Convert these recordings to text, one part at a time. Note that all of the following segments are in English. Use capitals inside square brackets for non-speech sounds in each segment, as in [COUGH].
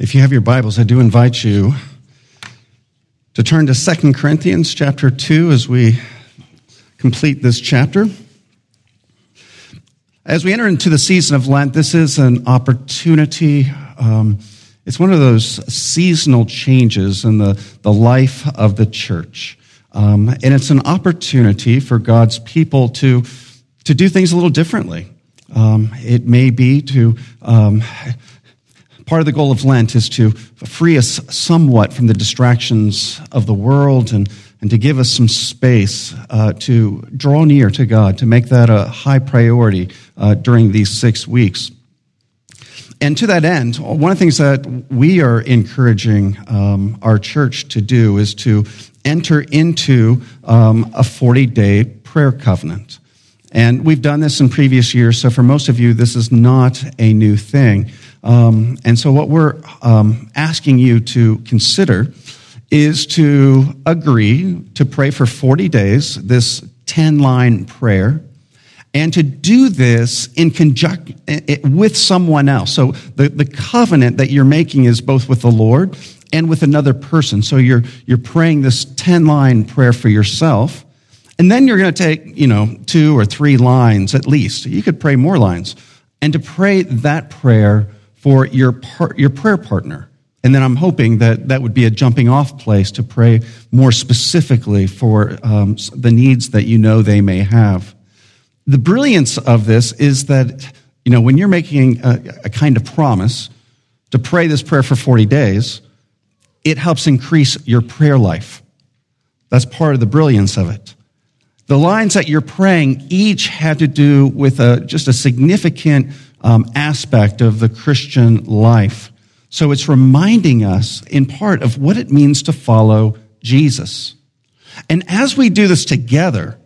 If you have your Bibles, I do invite you to turn to 2 Corinthians chapter 2 as we complete this chapter. As we enter into the season of Lent, this is an opportunity. Um, it's one of those seasonal changes in the, the life of the church. Um, and it's an opportunity for God's people to, to do things a little differently. Um, it may be to um, part of the goal of Lent is to free us somewhat from the distractions of the world and, and to give us some space uh, to draw near to God, to make that a high priority uh, during these six weeks. And to that end, one of the things that we are encouraging um, our church to do is to enter into um, a 40 day prayer covenant. And we've done this in previous years, so for most of you, this is not a new thing. Um, and so, what we're um, asking you to consider is to agree to pray for 40 days, this 10 line prayer, and to do this in conjunction with someone else. So, the, the covenant that you're making is both with the Lord and with another person. So, you're, you're praying this 10 line prayer for yourself. And then you're going to take, you know, two or three lines at least. You could pray more lines. And to pray that prayer for your, par- your prayer partner. And then I'm hoping that that would be a jumping off place to pray more specifically for um, the needs that you know they may have. The brilliance of this is that, you know, when you're making a, a kind of promise to pray this prayer for 40 days, it helps increase your prayer life. That's part of the brilliance of it. The lines that you're praying each had to do with a, just a significant um, aspect of the Christian life. So it's reminding us in part of what it means to follow Jesus. And as we do this together,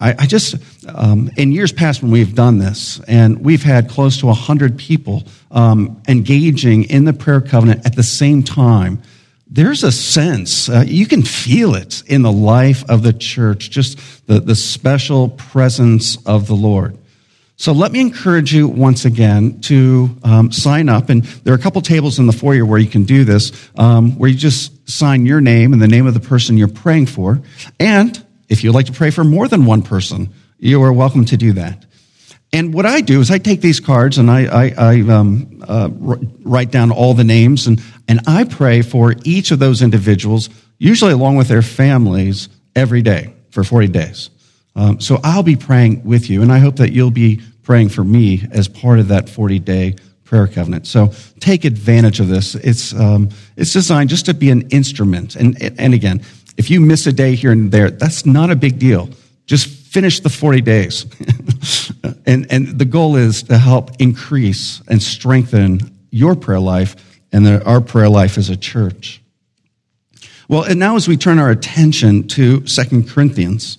I, I just, um, in years past when we've done this, and we've had close to 100 people um, engaging in the prayer covenant at the same time, there's a sense, uh, you can feel it in the life of the church, just the, the special presence of the Lord. So let me encourage you once again to um, sign up. And there are a couple tables in the foyer where you can do this, um, where you just sign your name and the name of the person you're praying for. And if you'd like to pray for more than one person, you are welcome to do that. And what I do is I take these cards and I, I, I um, uh, write down all the names and, and I pray for each of those individuals, usually along with their families, every day for 40 days. Um, so I'll be praying with you, and I hope that you'll be praying for me as part of that 40 day prayer covenant. So take advantage of this. It's, um, it's designed just to be an instrument. And, and again, if you miss a day here and there, that's not a big deal. Just finish the 40 days. [LAUGHS] and, and the goal is to help increase and strengthen your prayer life and the, our prayer life as a church. Well, and now as we turn our attention to Second Corinthians,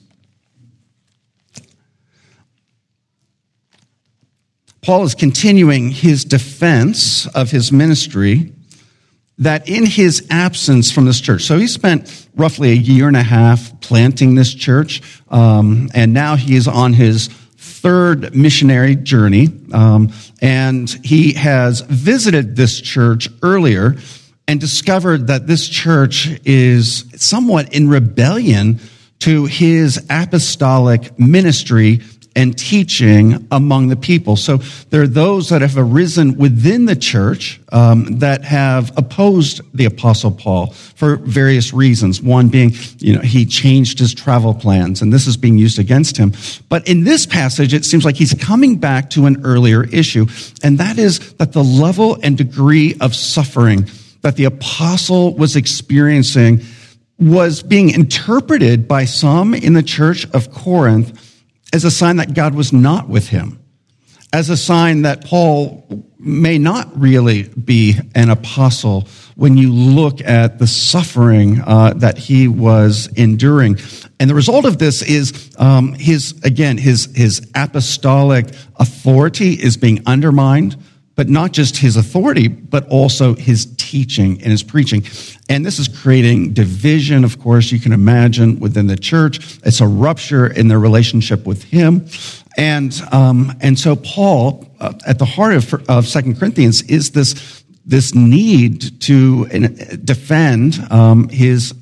Paul is continuing his defense of his ministry that in his absence from this church, so he spent roughly a year and a half planting this church, um, and now he is on his third missionary journey, um, and he has visited this church earlier and discovered that this church is somewhat in rebellion to his apostolic ministry and teaching among the people. So there are those that have arisen within the church um, that have opposed the apostle Paul for various reasons. One being, you know, he changed his travel plans, and this is being used against him. But in this passage, it seems like he's coming back to an earlier issue, and that is that the level and degree of suffering that the apostle was experiencing was being interpreted by some in the church of Corinth as a sign that God was not with him, as a sign that Paul may not really be an apostle when you look at the suffering uh, that he was enduring. And the result of this is um, his, again, his, his apostolic authority is being undermined but not just his authority, but also his teaching and his preaching. And this is creating division, of course, you can imagine within the church. It's a rupture in their relationship with him. And, um, and so Paul, uh, at the heart of, of Second Corinthians, is this this need to defend um, his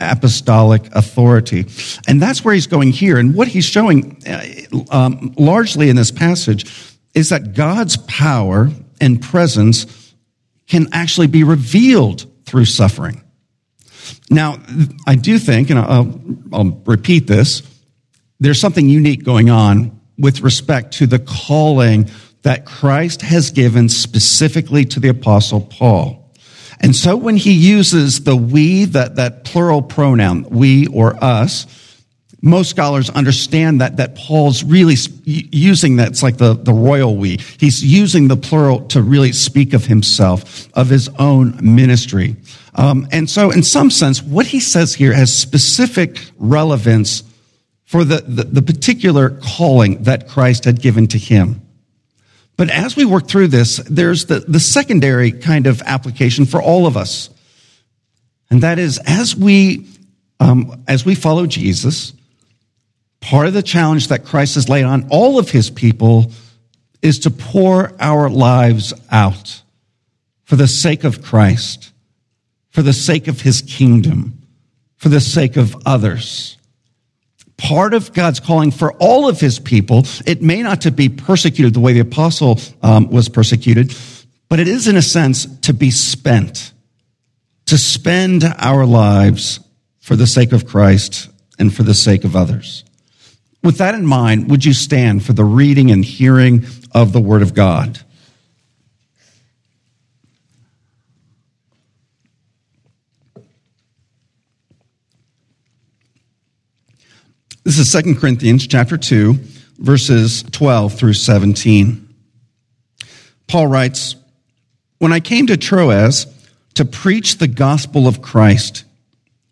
apostolic authority. And that's where he's going here. And what he's showing uh, um, largely in this passage is that God's power and presence can actually be revealed through suffering. Now, I do think, and I'll, I'll repeat this, there's something unique going on with respect to the calling that Christ has given specifically to the apostle Paul. And so when he uses the we, that, that plural pronoun, we or us, most scholars understand that, that Paul's really using that. It's like the, the royal we. He's using the plural to really speak of himself, of his own ministry. Um, and so, in some sense, what he says here has specific relevance for the, the, the particular calling that Christ had given to him. But as we work through this, there's the, the secondary kind of application for all of us. And that is as we, um, as we follow Jesus, part of the challenge that Christ has laid on all of his people is to pour our lives out for the sake of Christ, for the sake of his kingdom, for the sake of others part of God's calling for all of his people. It may not to be persecuted the way the apostle um, was persecuted, but it is in a sense to be spent, to spend our lives for the sake of Christ and for the sake of others. With that in mind, would you stand for the reading and hearing of the word of God? This is 2 Corinthians chapter 2, verses 12 through 17. Paul writes, When I came to Troas to preach the gospel of Christ,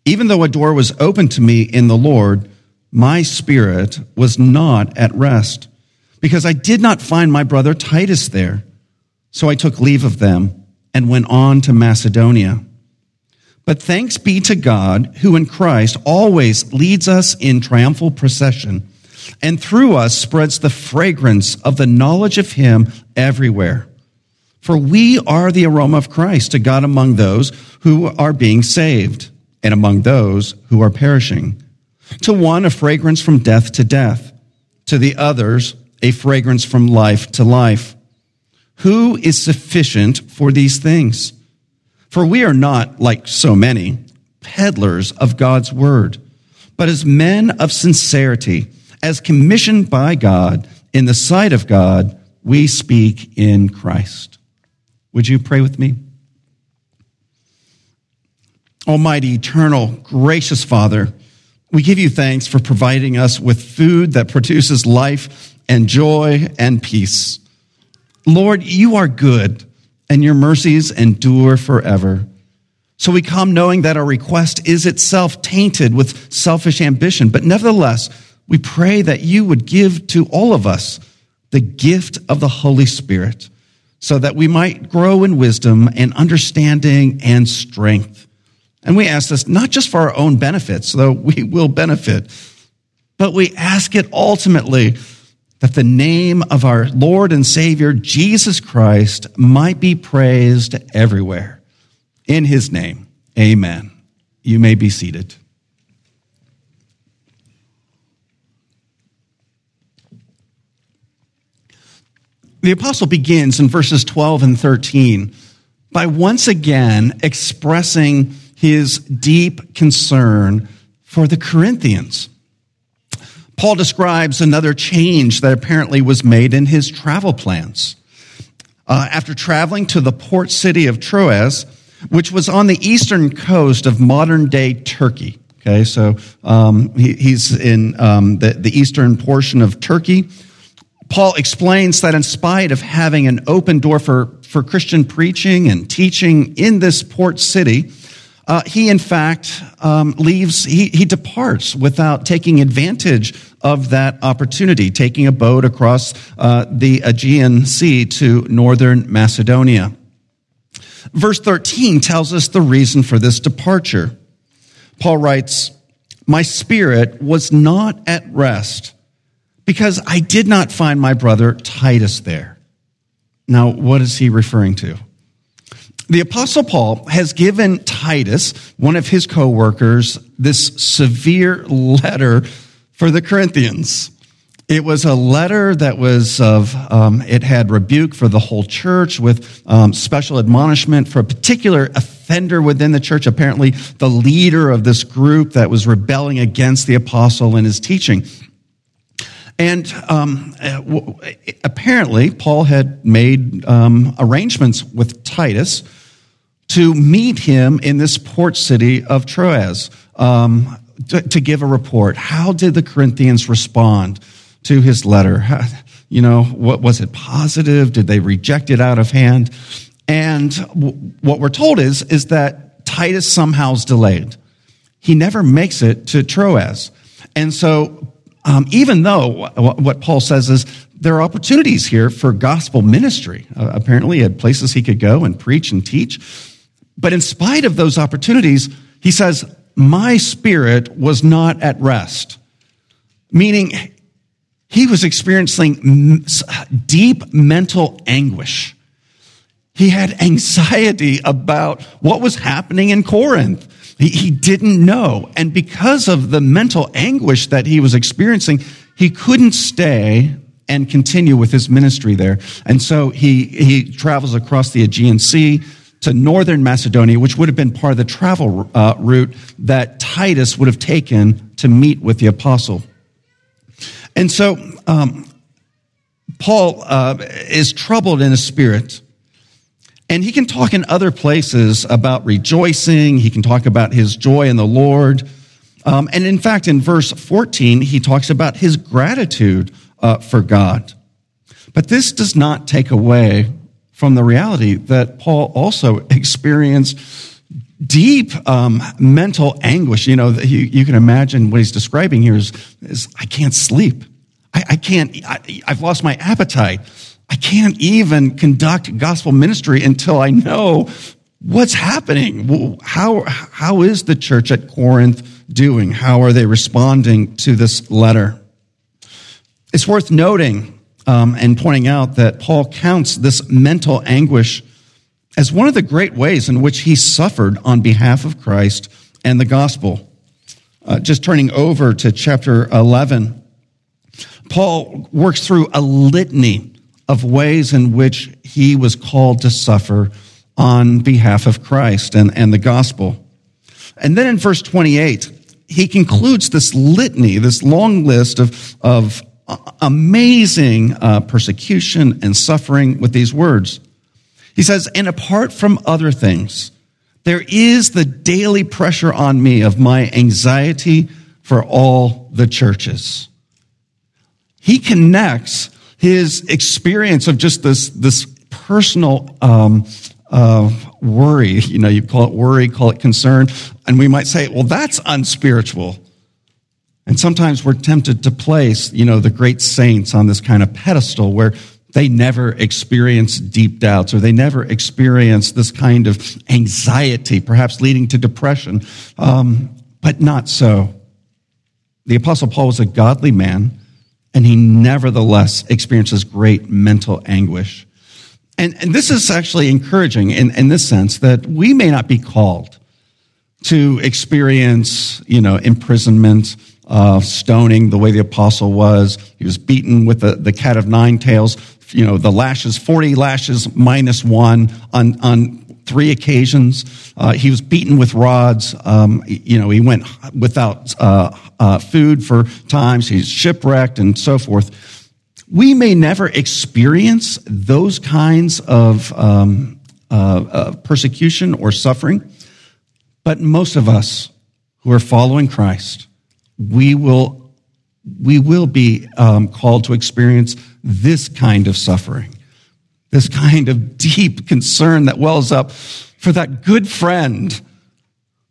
even though a door was open to me in the Lord, my spirit was not at rest, because I did not find my brother Titus there. So I took leave of them and went on to Macedonia. But thanks be to God, who in Christ always leads us in triumphal procession, and through us spreads the fragrance of the knowledge of Him everywhere. For we are the aroma of Christ to God among those who are being saved, and among those who are perishing. To one, a fragrance from death to death, to the others, a fragrance from life to life. Who is sufficient for these things? For we are not, like so many, peddlers of God's word, but as men of sincerity, as commissioned by God in the sight of God, we speak in Christ. Would you pray with me? Almighty, eternal, gracious Father, we give you thanks for providing us with food that produces life and joy and peace. Lord, you are good and your mercies endure forever. So we come knowing that our request is itself tainted with selfish ambition, but nevertheless, we pray that you would give to all of us the gift of the Holy Spirit so that we might grow in wisdom and understanding and strength. And we ask this not just for our own benefits, though we will benefit, but we ask it ultimately that the name of our Lord and Savior, Jesus Christ, might be praised everywhere. In his name, amen. You may be seated. The apostle begins in verses 12 and 13 by once again expressing his deep concern for the Corinthians. Paul describes another change that apparently was made in his travel plans. Uh, after traveling to the port city of Troas, which was on the eastern coast of modern day Turkey. Okay, so um, he, he's in um, the, the eastern portion of Turkey. Paul explains that in spite of having an open door for, for Christian preaching and teaching in this port city, uh, he in fact um, leaves, he, he departs without taking advantage of that opportunity, taking a boat across uh, the Aegean Sea to northern Macedonia. Verse 13 tells us the reason for this departure. Paul writes, My spirit was not at rest because I did not find my brother Titus there. Now, what is he referring to? The apostle Paul has given Titus, one of his co-workers, this severe letter for the Corinthians. It was a letter that was of, um, it had rebuke for the whole church with um, special admonishment for a particular offender within the church, apparently the leader of this group that was rebelling against the apostle and his teaching. And um, apparently, Paul had made um, arrangements with Titus to meet him in this port city of Troas um, to, to give a report. How did the Corinthians respond? to his letter. [LAUGHS] You know, what was it positive? Did they reject it out of hand? And w- what we're told is, is that Titus somehow is delayed. He never makes it to Troas. And so, um, even though what Paul says is there are opportunities here for gospel ministry, uh, apparently, had places he could go and preach and teach. But in spite of those opportunities, he says, My spirit was not at rest. Meaning, he was experiencing deep mental anguish. He had anxiety about what was happening in Corinth. He, didn't know. And because of the mental anguish that he was experiencing, he couldn't stay and continue with his ministry there. And so he, he travels across the Aegean Sea to northern Macedonia, which would have been part of the travel uh, route that Titus would have taken to meet with the apostle. And so um, Paul uh, is troubled in his spirit. And he can talk in other places about rejoicing. He can talk about his joy in the Lord. Um, and in fact, in verse 14, he talks about his gratitude uh, for God. But this does not take away from the reality that Paul also experienced deep um, mental anguish. You know, you, you, can imagine what he's describing here is, is I can't sleep. I, I can't, I, I've lost my appetite. I can't even conduct gospel ministry until I know what's happening. How, how is the church at Corinth doing? How are they responding to this letter? It's worth noting um, and pointing out that Paul counts this mental anguish as one of the great ways in which he suffered on behalf of Christ and the gospel. Uh, just turning over to chapter 11, Paul works through a litany of ways in which he was called to suffer on behalf of Christ and, and the gospel. And then in verse 28, he concludes this litany, this long list of, of amazing uh, persecution and suffering with these words. He says, and apart from other things, there is the daily pressure on me of my anxiety for all the churches. He connects his experience of just this, this personal um, uh, worry. You know, you call it worry, call it concern. And we might say, well, that's unspiritual. And sometimes we're tempted to place, you know, the great saints on this kind of pedestal where they never experience deep doubts or they never experience this kind of anxiety, perhaps leading to depression. Um, but not so. The Apostle Paul was a godly man, and he nevertheless experiences great mental anguish. And, and this is actually encouraging in, in this sense that we may not be called to experience, you know, imprisonment, uh, stoning the way the apostle was. He was beaten with the, the cat of nine tails you know, the lashes, 40 lashes minus one on, on three occasions. Uh, he was beaten with rods. Um, you know, he went without uh, uh, food for times. He's shipwrecked and so forth. We may never experience those kinds of um, uh, uh, persecution or suffering, but most of us who are following Christ, we will we will be um, called to experience this kind of suffering, this kind of deep concern that wells up for that good friend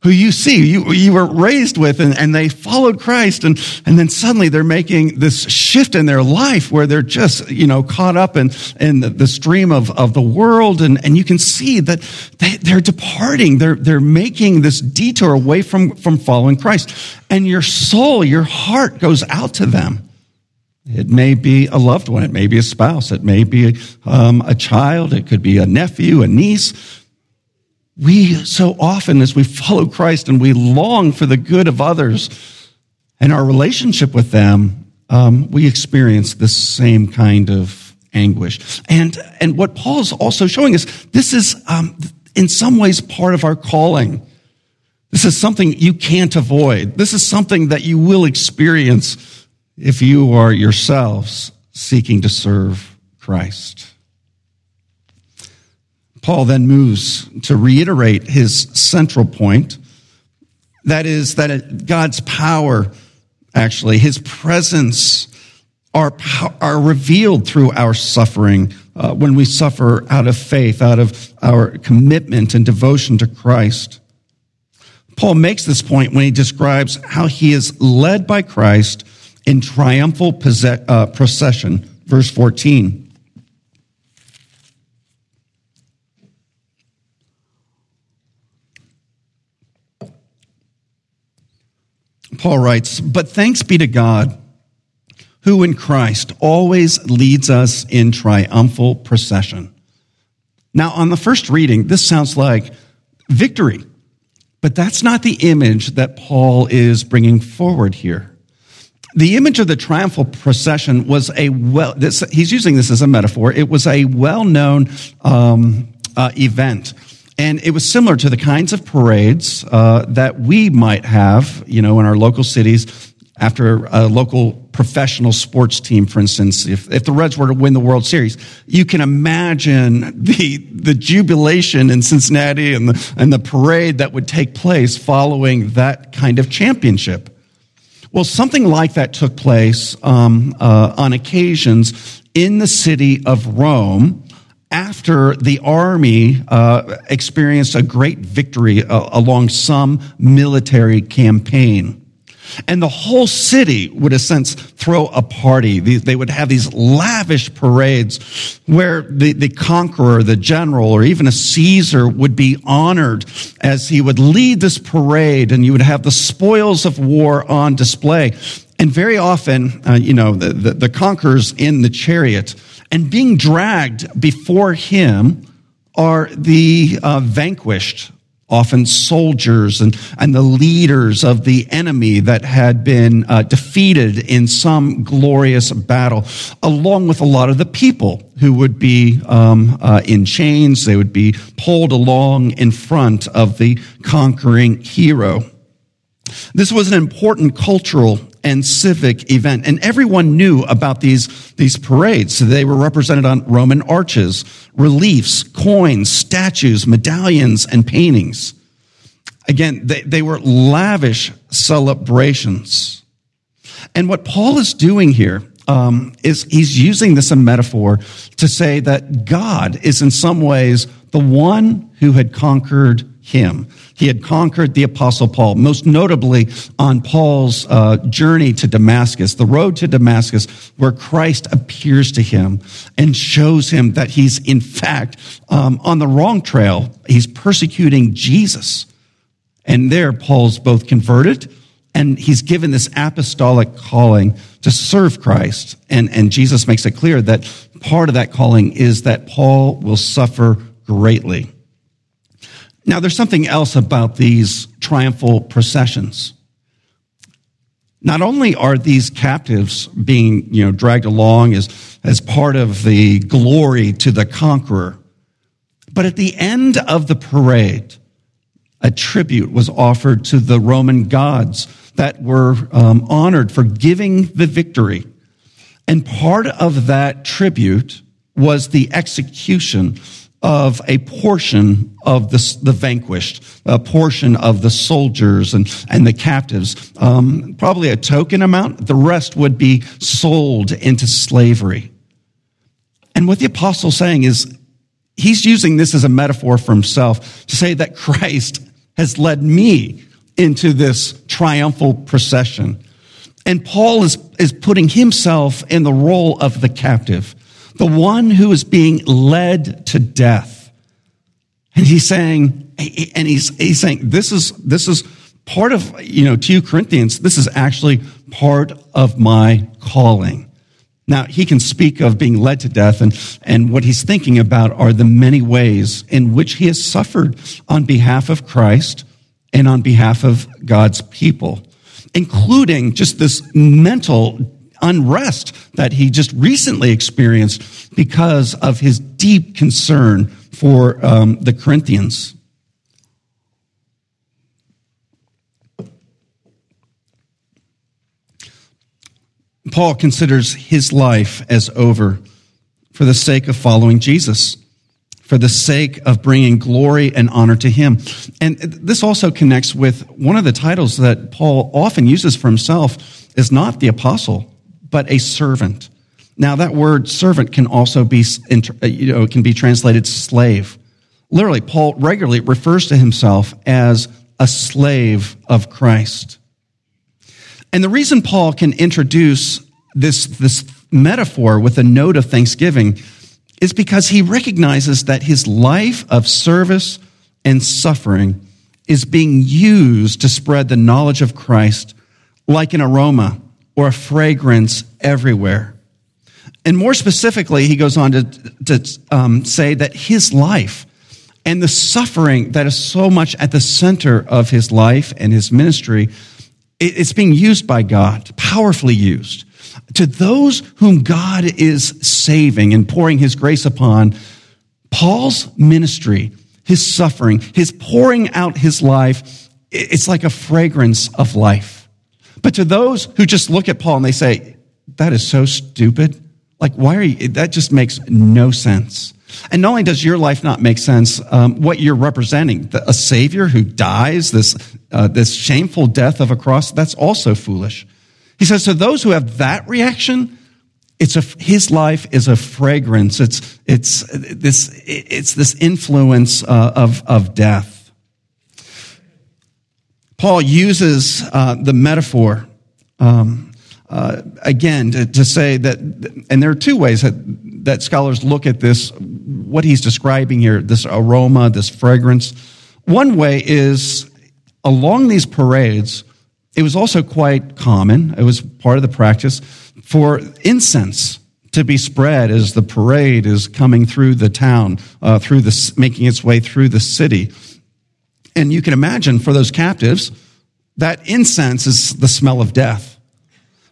who you see, you, you were raised with, and, and they followed Christ, and, and then suddenly they're making this shift in their life where they're just, you know, caught up in, in the, stream of, of the world, and, and you can see that they, they're departing, they're, they're making this detour away from, from following Christ. And your soul, your heart goes out to them. It may be a loved one, it may be a spouse, it may be um, a child, it could be a nephew, a niece we so often, as we follow Christ and we long for the good of others and our relationship with them, um, we experience this same kind of anguish. And, and what Paul is also showing us, this is um, in some ways part of our calling. This is something you can't avoid. This is something that you will experience if you are yourselves seeking to serve Christ. Paul then moves to reiterate his central point. That is, that God's power, actually, his presence, are, are revealed through our suffering uh, when we suffer out of faith, out of our commitment and devotion to Christ. Paul makes this point when he describes how he is led by Christ in triumphal possess- uh, procession. Verse 14. Paul writes, But thanks be to God, who in Christ always leads us in triumphal procession. Now, on the first reading, this sounds like victory, but that's not the image that Paul is bringing forward here. The image of the triumphal procession was a well, this, he's using this as a metaphor. It was a well known um, uh, event and it was similar to the kinds of parades uh, that we might have, you know, in our local cities after a local professional sports team, for instance, if, if the Reds were to win the World Series, you can imagine the, the jubilation in Cincinnati and the, and the parade that would take place following that kind of championship. Well, something like that took place um, uh, on occasions in the city of Rome after the army uh, experienced a great victory uh, along some military campaign. And the whole city would, in a sense, throw a party. They would have these lavish parades where the, the conqueror, the general, or even a Caesar would be honored as he would lead this parade and you would have the spoils of war on display. And very often, uh, you know, the, the, the conquerors in the chariot and being dragged before him are the uh, vanquished, often soldiers and, and the leaders of the enemy that had been uh, defeated in some glorious battle, along with a lot of the people who would be um, uh, in chains. They would be pulled along in front of the conquering hero. This was an important cultural and civic event. And everyone knew about these, these parades. So they were represented on Roman arches, reliefs, coins, statues, medallions, and paintings. Again, they, they were lavish celebrations. And what Paul is doing here um, is he's using this a metaphor to say that God is in some ways the one who had conquered him. He had conquered the apostle Paul, most notably on Paul's uh, journey to Damascus, the road to Damascus, where Christ appears to him and shows him that he's in fact um, on the wrong trail. He's persecuting Jesus. And there, Paul's both converted and he's given this apostolic calling to serve Christ. And, and Jesus makes it clear that part of that calling is that Paul will suffer greatly. Now, there's something else about these triumphal processions. Not only are these captives being, you know, dragged along as, as part of the glory to the conqueror, but at the end of the parade, a tribute was offered to the Roman gods that were um, honored for giving the victory. And part of that tribute was the execution of a portion of the, the vanquished, a portion of the soldiers and, and the captives, um, probably a token amount. The rest would be sold into slavery. And what the apostle's saying is, he's using this as a metaphor for himself to say that Christ has led me into this triumphal procession. And Paul is, is putting himself in the role of the captive the one who is being led to death. And he's saying, and he's, he's saying, this is, this is part of, you know, to you Corinthians, this is actually part of my calling. Now, he can speak of being led to death, and, and what he's thinking about are the many ways in which he has suffered on behalf of Christ and on behalf of God's people, including just this mental unrest that he just recently experienced because of his deep concern for um, the Corinthians. Paul considers his life as over for the sake of following Jesus, for the sake of bringing glory and honor to him. And this also connects with one of the titles that Paul often uses for himself is not the apostle, but a servant. Now that word servant can also be, uh, you know, can be translated slave. Literally, Paul regularly refers to himself as a slave of Christ. And the reason Paul can introduce this, this metaphor with a note of thanksgiving is because he recognizes that his life of service and suffering is being used to spread the knowledge of Christ like an aroma or a fragrance everywhere. And more specifically, he goes on to, to um, say that his life and the suffering that is so much at the center of his life and his ministry it's being used by God, powerfully used. To those whom God is saving and pouring his grace upon, Paul's ministry, his suffering, his pouring out his life, it's like a fragrance of life. But to those who just look at Paul and they say, that is so stupid. Like, why are you, that just makes no sense. And not only does your life not make sense, um, what you're representing, a savior who dies, this, uh, this shameful death of a cross, that's also foolish. He says to those who have that reaction, it's a, his life is a fragrance. It's, it's this, it's this influence uh, of, of death. Paul uses uh, the metaphor um, uh, again to, to, say that, and there are two ways that, that scholars look at this, what he's describing here, this aroma, this fragrance. One way is along these parades, it was also quite common, it was part of the practice for incense to be spread as the parade is coming through the town, uh, through the, making its way through the city. And you can imagine for those captives, that incense is the smell of death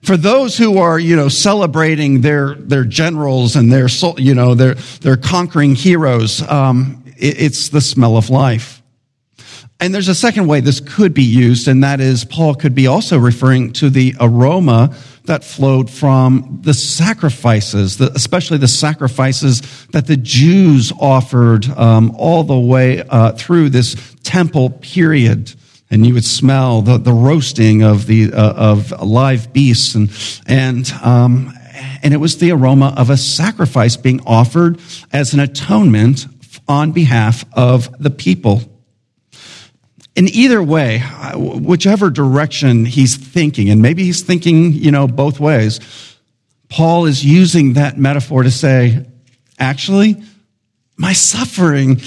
for those who are, you know, celebrating their, their generals and their, you know, their, their conquering heroes, um, it, it's the smell of life. And there's a second way this could be used, and that is Paul could be also referring to the aroma that flowed from the sacrifices, especially the sacrifices that the Jews offered um, all the way uh, through this temple period and you would smell the, the roasting of the uh, of live beasts and and um, and it was the aroma of a sacrifice being offered as an atonement on behalf of the people. In either way, whichever direction he's thinking, and maybe he's thinking, you know, both ways, Paul is using that metaphor to say, actually, my suffering,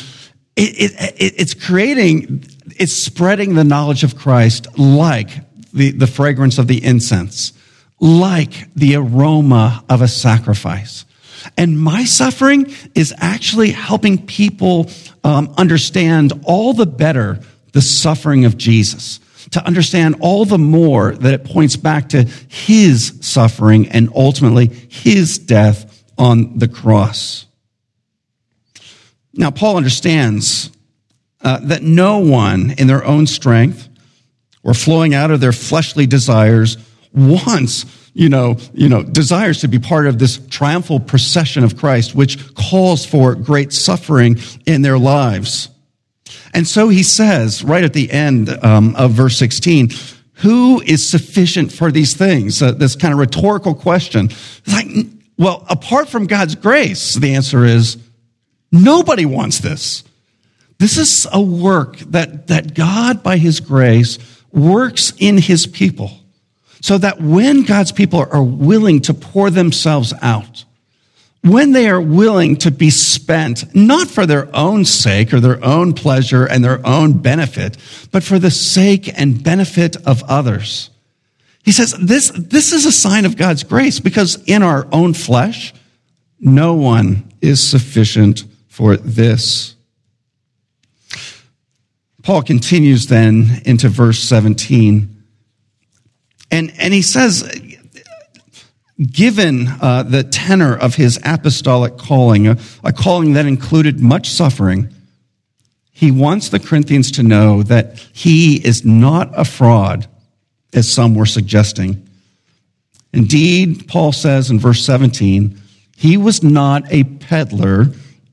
it, it, it, it's creating it's spreading the knowledge of Christ like the, the fragrance of the incense, like the aroma of a sacrifice. And my suffering is actually helping people um, understand all the better the suffering of Jesus, to understand all the more that it points back to his suffering and ultimately his death on the cross. Now, Paul understands uh, that no one in their own strength or flowing out of their fleshly desires wants you know, you know, desires to be part of this triumphal procession of Christ, which calls for great suffering in their lives. And so he says, right at the end um, of verse 16, who is sufficient for these things? Uh, this kind of rhetorical question. Like, well, apart from God's grace, the answer is nobody wants this. This is a work that, that God, by His grace, works in His people. So that when God's people are willing to pour themselves out, when they are willing to be spent, not for their own sake or their own pleasure and their own benefit, but for the sake and benefit of others, He says this, this is a sign of God's grace because in our own flesh, no one is sufficient for this. Paul continues then into verse 17. And, and he says, given uh, the tenor of his apostolic calling, a, a calling that included much suffering, he wants the Corinthians to know that he is not a fraud, as some were suggesting. Indeed, Paul says in verse 17, he was not a peddler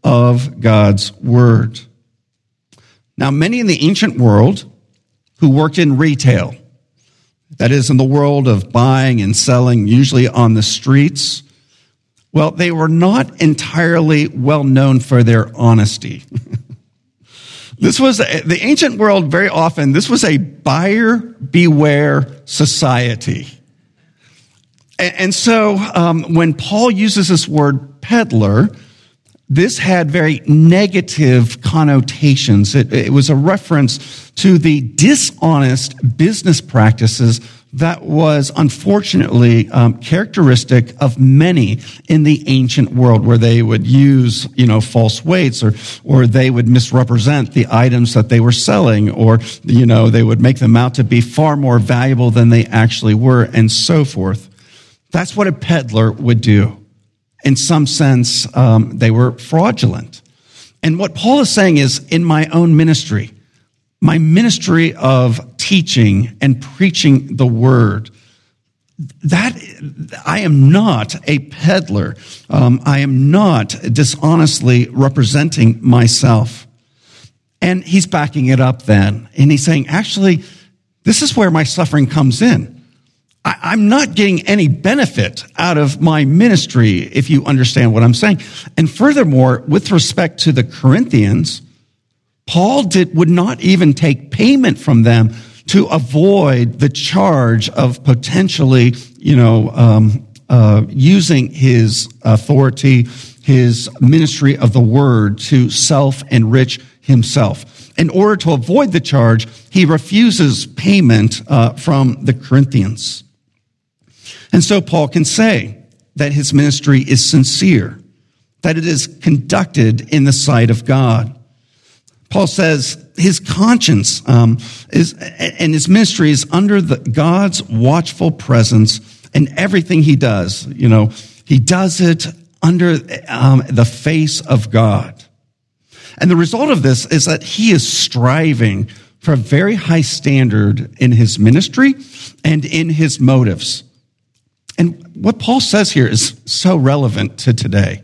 of God's word. Now, many in the ancient world who worked in retail, that is, in the world of buying and selling, usually on the streets, well, they were not entirely well known for their honesty. [LAUGHS] this was the ancient world very often, this was a buyer beware society. And, so um, when Paul uses this word peddler, this had very negative connotations. It, it, was a reference to the dishonest business practices that was unfortunately um, characteristic of many in the ancient world, where they would use, you know, false weights, or or they would misrepresent the items that they were selling, or you know, they would make them out to be far more valuable than they actually were, and so forth. That's what a peddler would do in some sense, um, they were fraudulent. And what Paul is saying is, in my own ministry, my ministry of teaching and preaching the word, that I am not a peddler. Um, I am not dishonestly representing myself. And he's backing it up then. And he's saying, actually, this is where my suffering comes in. I, am not getting any benefit out of my ministry, if you understand what I'm saying. And furthermore, with respect to the Corinthians, Paul did, would not even take payment from them to avoid the charge of potentially, you know, um, uh, using his authority, his ministry of the word to self enrich himself. In order to avoid the charge, he refuses payment uh, from the Corinthians. And so Paul can say that his ministry is sincere, that it is conducted in the sight of God. Paul says his conscience um, is, and his ministry is under the, God's watchful presence in everything he does. You know, he does it under um, the face of God. And the result of this is that he is striving for a very high standard in his ministry and in his motives. And what Paul says here is so relevant to today.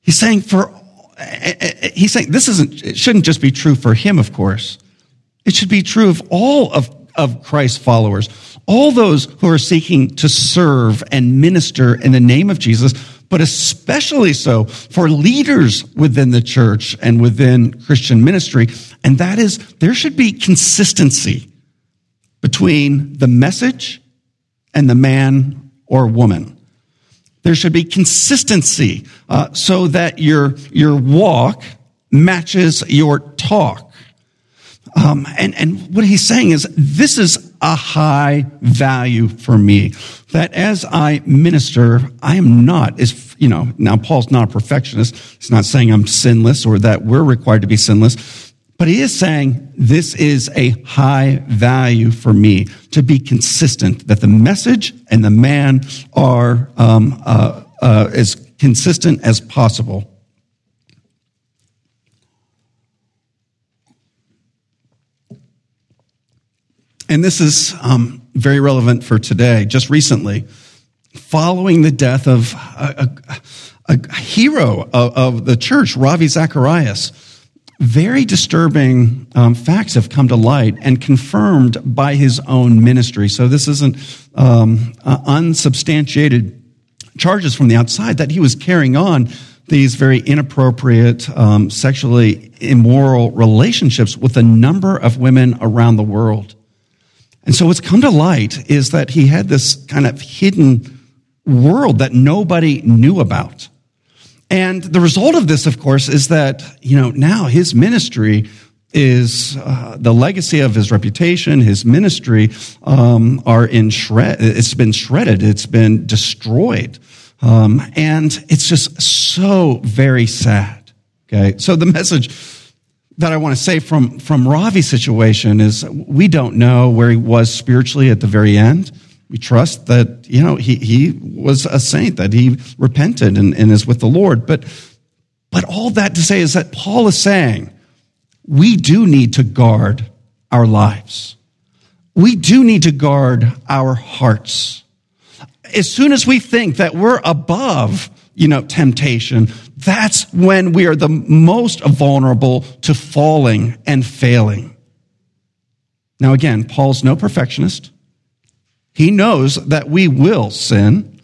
He's saying for, he's saying this isn't, it shouldn't just be true for him, of course. It should be true of all of, of Christ's followers, all those who are seeking to serve and minister in the name of Jesus, but especially so for leaders within the church and within Christian ministry. And that is, there should be consistency between the message and the man or woman. There should be consistency uh, so that your, your walk matches your talk. Um, and, and what he's saying is this is a high value for me. That as I minister, I am not as, you know, now Paul's not a perfectionist. He's not saying I'm sinless or that we're required to be sinless. But he is saying this is a high value for me to be consistent, that the message and the man are um, uh, uh, as consistent as possible. And this is um, very relevant for today. Just recently, following the death of a, a, a hero of, of the church, Ravi Zacharias, very disturbing um, facts have come to light and confirmed by his own ministry. So this isn't um, uh, unsubstantiated charges from the outside that he was carrying on these very inappropriate, um, sexually immoral relationships with a number of women around the world. And so what's come to light is that he had this kind of hidden world that nobody knew about. And the result of this, of course, is that, you know, now his ministry is uh, the legacy of his reputation, his ministry, um, are in shred. It's been shredded. It's been destroyed, um, and it's just so very sad. Okay, so the message that I want to say from from Ravi's situation is we don't know where he was spiritually at the very end. We trust that you know he he was a saint, that he repented and, and is with the Lord. But but all that to say is that Paul is saying we do need to guard our lives. We do need to guard our hearts. As soon as we think that we're above, you know, temptation, that's when we are the most vulnerable to falling and failing. Now, again, Paul's no perfectionist. He knows that we will sin.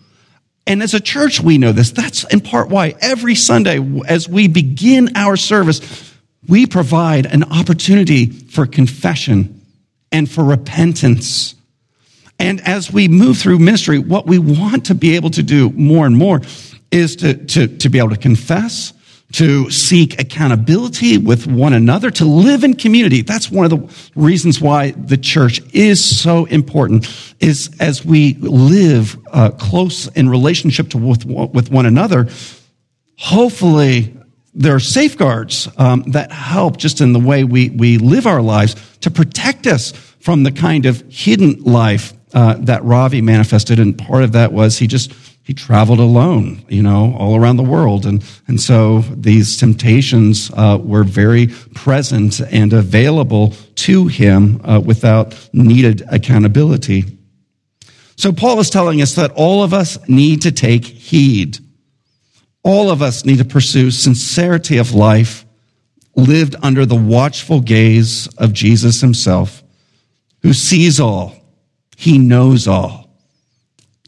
And as a church, we know this. That's in part why every Sunday, as we begin our service, we provide an opportunity for confession and for repentance. And as we move through ministry, what we want to be able to do more and more is to, to, to be able to confess, to seek accountability with one another, to live in community. That's one of the reasons why the church is so important, is as we live uh, close in relationship to, with, with one another, hopefully there are safeguards um, that help just in the way we, we live our lives to protect us from the kind of hidden life uh, that Ravi manifested. And part of that was he just he traveled alone, you know, all around the world. And, and so these temptations uh, were very present and available to him uh, without needed accountability. So Paul is telling us that all of us need to take heed all of us need to pursue sincerity of life lived under the watchful gaze of Jesus himself, who sees all, he knows all.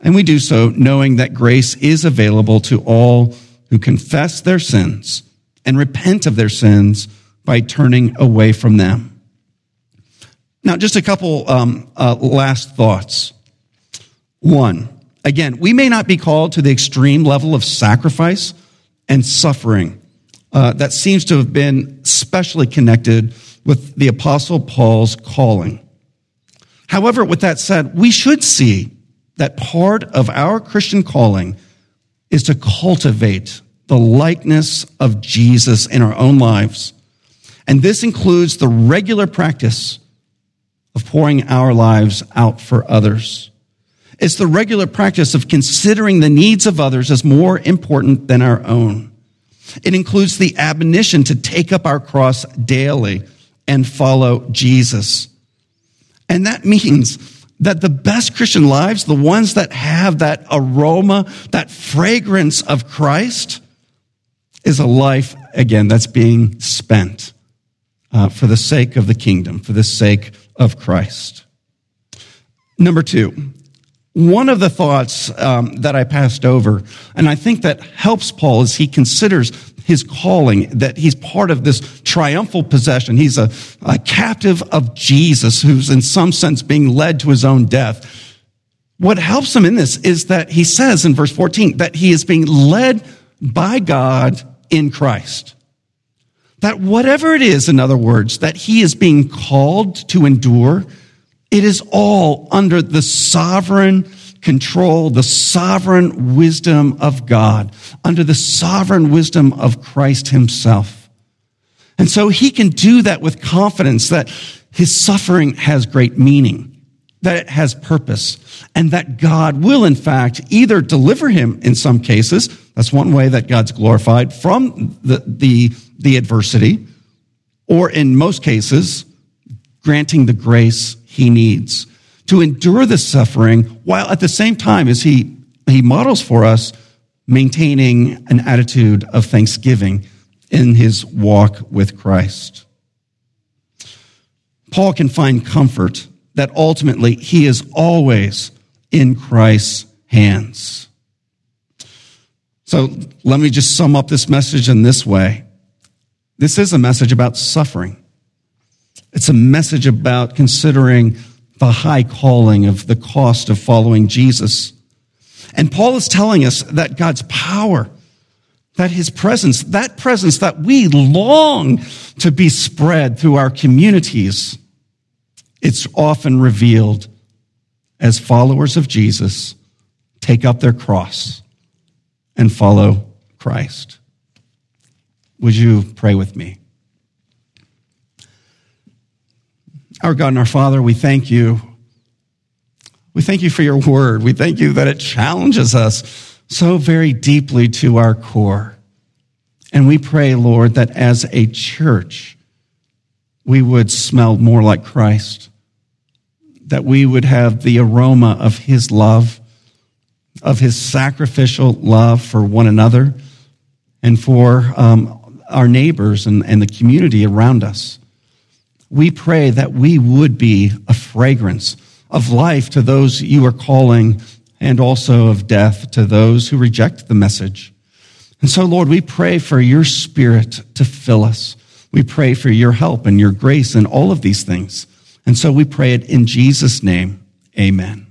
And we do so knowing that grace is available to all who confess their sins and repent of their sins by turning away from them. Now, just a couple um, uh, last thoughts. One, Again, we may not be called to the extreme level of sacrifice and suffering uh, that seems to have been specially connected with the Apostle Paul's calling. However, with that said, we should see that part of our Christian calling is to cultivate the likeness of Jesus in our own lives. And this includes the regular practice of pouring our lives out for others. It's the regular practice of considering the needs of others as more important than our own. It includes the admonition to take up our cross daily and follow Jesus. And that [LAUGHS] means that the best Christian lives, the ones that have that aroma, that fragrance of Christ, is a life, again, that's being spent uh, for the sake of the kingdom, for the sake of Christ. Number two, one of the thoughts um, that I passed over, and I think that helps Paul as he considers his calling, that he's part of this triumphal possession. He's a, a captive of Jesus who's in some sense being led to his own death. What helps him in this is that he says in verse 14 that he is being led by God in Christ. That whatever it is, in other words, that he is being called to endure, it is all under the sovereign control, the sovereign wisdom of God, under the sovereign wisdom of Christ himself. And so he can do that with confidence that his suffering has great meaning, that it has purpose, and that God will, in fact, either deliver him in some cases. That's one way that God's glorified from the, the, the adversity, or in most cases, granting the grace he needs to endure the suffering while at the same time as he, he models for us maintaining an attitude of thanksgiving in his walk with Christ. Paul can find comfort that ultimately he is always in Christ's hands. So let me just sum up this message in this way. This is a message about suffering. It's a message about considering the high calling of the cost of following Jesus. And Paul is telling us that God's power that his presence, that presence that we long to be spread through our communities, it's often revealed as followers of Jesus take up their cross and follow Christ. Would you pray with me? Our God and our Father, we thank you. We thank you for your word. We thank you that it challenges us so very deeply to our core. And we pray, Lord, that as a church, we would smell more like Christ, that we would have the aroma of his love, of his sacrificial love for one another and for um, our neighbors and, and the community around us. We pray that we would be a fragrance of life to those you are calling and also of death to those who reject the message. And so, Lord, we pray for your spirit to fill us. We pray for your help and your grace in all of these things. And so we pray it in Jesus' name. Amen.